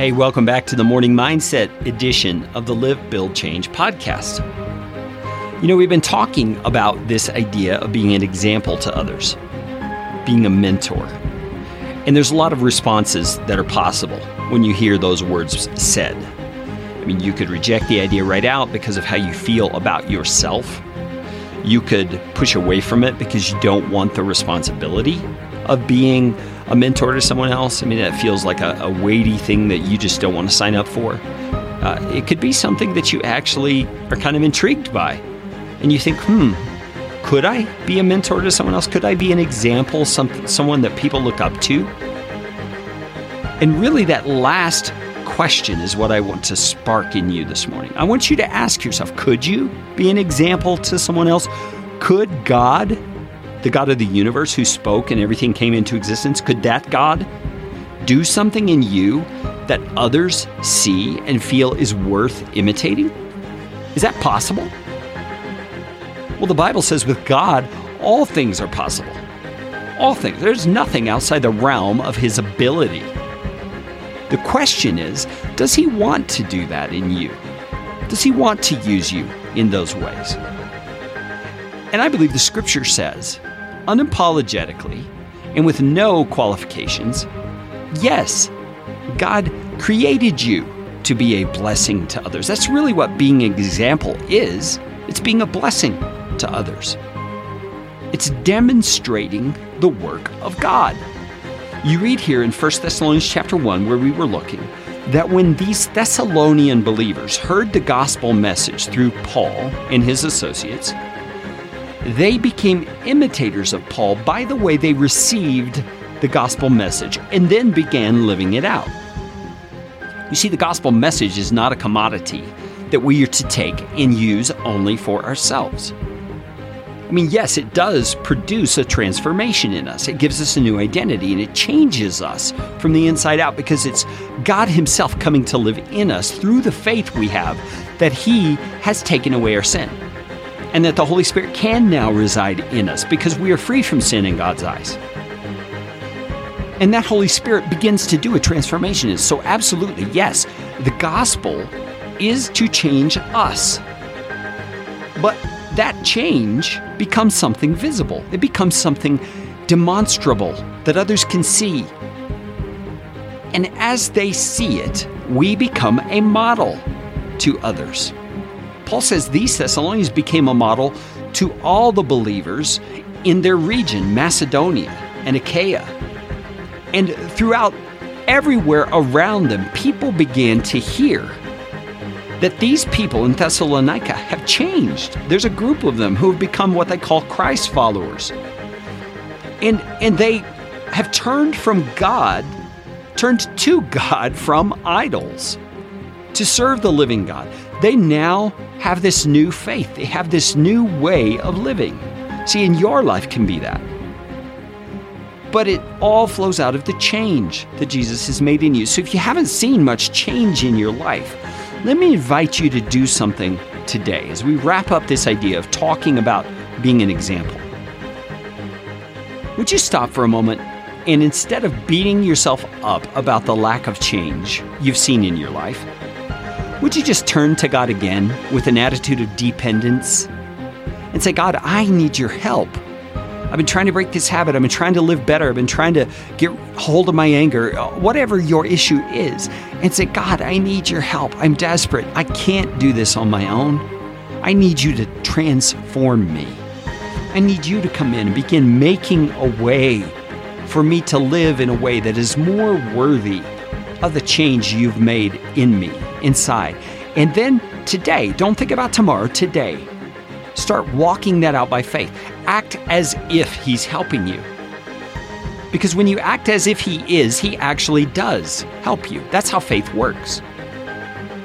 Hey, welcome back to the Morning Mindset edition of the Live, Build, Change podcast. You know, we've been talking about this idea of being an example to others, being a mentor. And there's a lot of responses that are possible when you hear those words said. I mean, you could reject the idea right out because of how you feel about yourself. You could push away from it because you don't want the responsibility of being a mentor to someone else. I mean, that feels like a, a weighty thing that you just don't want to sign up for. Uh, it could be something that you actually are kind of intrigued by. And you think, hmm, could I be a mentor to someone else? Could I be an example, some, someone that people look up to? And really, that last question is what I want to spark in you this morning. I want you to ask yourself could you be an example to someone else? Could God the God of the universe who spoke and everything came into existence, could that God do something in you that others see and feel is worth imitating? Is that possible? Well, the Bible says with God, all things are possible. All things. There's nothing outside the realm of His ability. The question is does He want to do that in you? Does He want to use you in those ways? And I believe the scripture says unapologetically and with no qualifications, yes, God created you to be a blessing to others. That's really what being an example is it's being a blessing to others. It's demonstrating the work of God. You read here in 1 Thessalonians chapter 1 where we were looking that when these Thessalonian believers heard the gospel message through Paul and his associates, they became imitators of Paul by the way they received the gospel message and then began living it out. You see, the gospel message is not a commodity that we are to take and use only for ourselves. I mean, yes, it does produce a transformation in us. It gives us a new identity and it changes us from the inside out because it's God Himself coming to live in us through the faith we have that He has taken away our sin and that the Holy Spirit can now reside in us because we are free from sin in God's eyes. And that Holy Spirit begins to do a transformation. So, absolutely, yes, the gospel is to change us. But that change becomes something visible, it becomes something demonstrable that others can see. And as they see it, we become a model to others. Paul says these Thessalonians became a model to all the believers in their region, Macedonia and Achaia. And throughout everywhere around them, people began to hear that these people in Thessalonica have changed. There's a group of them who have become what they call Christ followers. And, and they have turned from God, turned to God from idols to serve the living God. They now have this new faith, they have this new way of living. See, in your life can be that. But it all flows out of the change that Jesus has made in you. So if you haven't seen much change in your life, let me invite you to do something today as we wrap up this idea of talking about being an example. Would you stop for a moment and instead of beating yourself up about the lack of change you've seen in your life, would you just turn to God again with an attitude of dependence and say, God, I need your help. I've been trying to break this habit. I've been trying to live better. I've been trying to get hold of my anger, uh, whatever your issue is, and say, God, I need your help. I'm desperate. I can't do this on my own. I need you to transform me. I need you to come in and begin making a way for me to live in a way that is more worthy of the change you've made in me, inside. And then today, don't think about tomorrow, today, start walking that out by faith. Act as if He's helping you. Because when you act as if He is, He actually does help you. That's how faith works.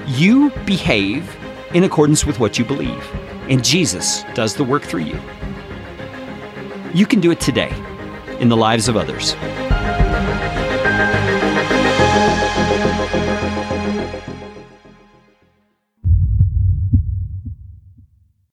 You behave in accordance with what you believe, and Jesus does the work through you. You can do it today in the lives of others.